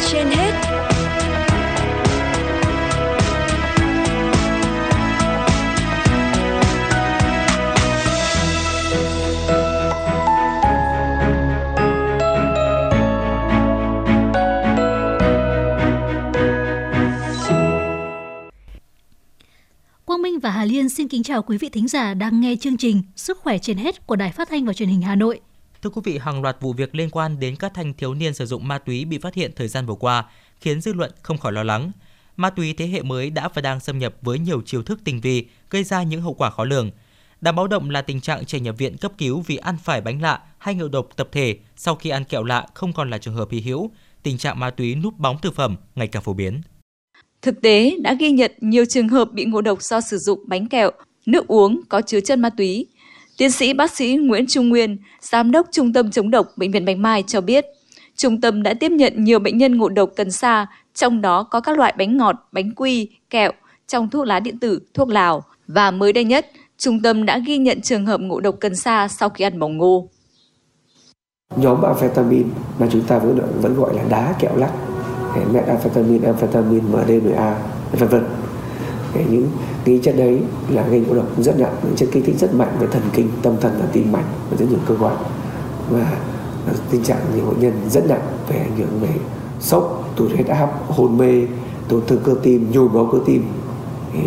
trên hết. Quang Minh và Hà Liên xin kính chào quý vị thính giả đang nghe chương trình Sức khỏe trên hết của Đài Phát thanh và Truyền hình Hà Nội. Thưa quý vị, hàng loạt vụ việc liên quan đến các thanh thiếu niên sử dụng ma túy bị phát hiện thời gian vừa qua khiến dư luận không khỏi lo lắng. Ma túy thế hệ mới đã và đang xâm nhập với nhiều chiêu thức tinh vi, gây ra những hậu quả khó lường. Đáng báo động là tình trạng trẻ nhập viện cấp cứu vì ăn phải bánh lạ hay ngộ độc tập thể sau khi ăn kẹo lạ không còn là trường hợp hy hữu. Tình trạng ma túy núp bóng thực phẩm ngày càng phổ biến. Thực tế đã ghi nhận nhiều trường hợp bị ngộ độc do sử dụng bánh kẹo, nước uống có chứa chân ma túy. Tiến sĩ bác sĩ Nguyễn Trung Nguyên, Giám đốc Trung tâm chống độc Bệnh viện Bạch Mai cho biết, trung tâm đã tiếp nhận nhiều bệnh nhân ngộ độc cần sa, trong đó có các loại bánh ngọt, bánh quy, kẹo, trong thuốc lá điện tử, thuốc lào. Và mới đây nhất, trung tâm đã ghi nhận trường hợp ngộ độc cần sa sau khi ăn bỏng ngô. Nhóm amphetamine mà chúng ta vẫn, vẫn gọi là đá kẹo lắc, methamphetamine, amphetamine, MDMA, vân vân. Những cái chất đấy là gây ngộ độc rất nặng, những chất kích thích rất mạnh về thần kinh, tâm thần và tim mạch và rất nhiều cơ quan. Và à, tình trạng nhiều bệnh nhân rất nặng về ảnh hưởng về sốc, tụt huyết áp, hôn mê, tổn thương cơ tim, nhồi máu cơ tim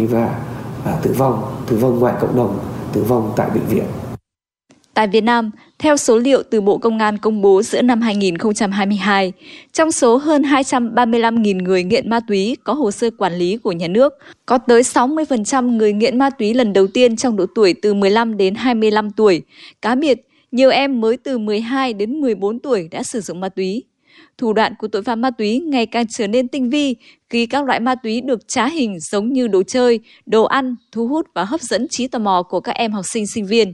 và, và tử vong, tử vong ngoài cộng đồng, tử vong tại bệnh viện. Tại Việt Nam, theo số liệu từ Bộ Công an công bố giữa năm 2022, trong số hơn 235.000 người nghiện ma túy có hồ sơ quản lý của nhà nước, có tới 60% người nghiện ma túy lần đầu tiên trong độ tuổi từ 15 đến 25 tuổi. Cá biệt, nhiều em mới từ 12 đến 14 tuổi đã sử dụng ma túy. Thủ đoạn của tội phạm ma túy ngày càng trở nên tinh vi khi các loại ma túy được trá hình giống như đồ chơi, đồ ăn, thu hút và hấp dẫn trí tò mò của các em học sinh sinh viên.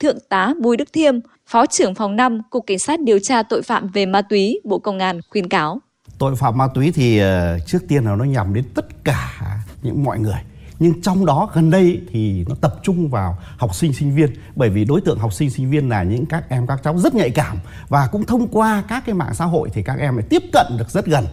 Thượng tá Bùi Đức Thiêm, Phó trưởng phòng 5 Cục Cảnh sát điều tra tội phạm về ma túy, Bộ Công an khuyên cáo. Tội phạm ma túy thì ờ, trước tiên là nó nhằm đến tất cả những mọi người. Nhưng trong đó gần đây thì nó tập trung vào học sinh sinh viên. Bởi vì đối tượng học sinh sinh viên là những các em, các cháu rất nhạy cảm. Và cũng thông qua các cái mạng xã hội thì các em lại tiếp cận được rất gần.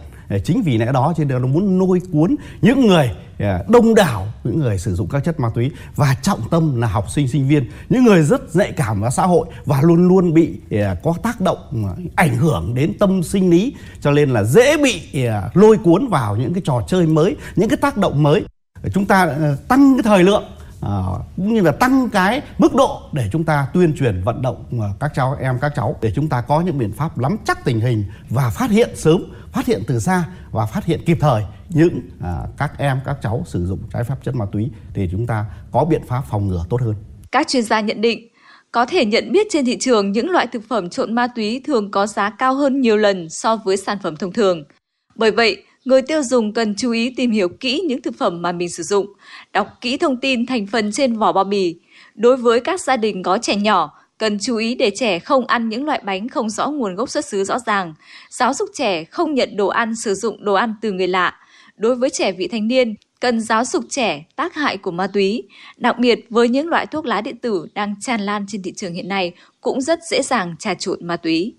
Chính vì lẽ đó cho nên nó muốn nuôi cuốn những người à, đông đảo, những người sử dụng các chất ma túy. Và trọng tâm là học sinh sinh viên. Những người rất nhạy cảm với xã hội và luôn luôn bị à, có tác động à, ảnh hưởng đến tâm sinh lý. Cho nên là dễ bị lôi cuốn vào những cái trò chơi mới, những cái tác động mới chúng ta ờ, tăng cái thời lượng ờ, cũng như là tăng cái mức độ để chúng ta tuyên truyền vận động ờ, các cháu em các cháu để chúng ta có những biện pháp nắm chắc tình hình và phát hiện sớm phát hiện từ xa và phát hiện kịp thời những à, các em các cháu sử dụng trái phép chất ma túy thì chúng ta có biện pháp phòng ngừa tốt hơn. Các chuyên gia nhận định có thể nhận biết trên thị trường những loại thực phẩm trộn ma túy thường có giá cao hơn nhiều lần so với sản phẩm thông thường. Bởi vậy, người tiêu dùng cần chú ý tìm hiểu kỹ những thực phẩm mà mình sử dụng, đọc kỹ thông tin thành phần trên vỏ bao bì. Đối với các gia đình có trẻ nhỏ, cần chú ý để trẻ không ăn những loại bánh không rõ nguồn gốc xuất xứ rõ ràng, giáo dục trẻ không nhận đồ ăn sử dụng đồ ăn từ người lạ. Đối với trẻ vị thành niên, cần giáo dục trẻ tác hại của ma túy, đặc biệt với những loại thuốc lá điện tử đang tràn lan trên thị trường hiện nay cũng rất dễ dàng trà trộn ma túy.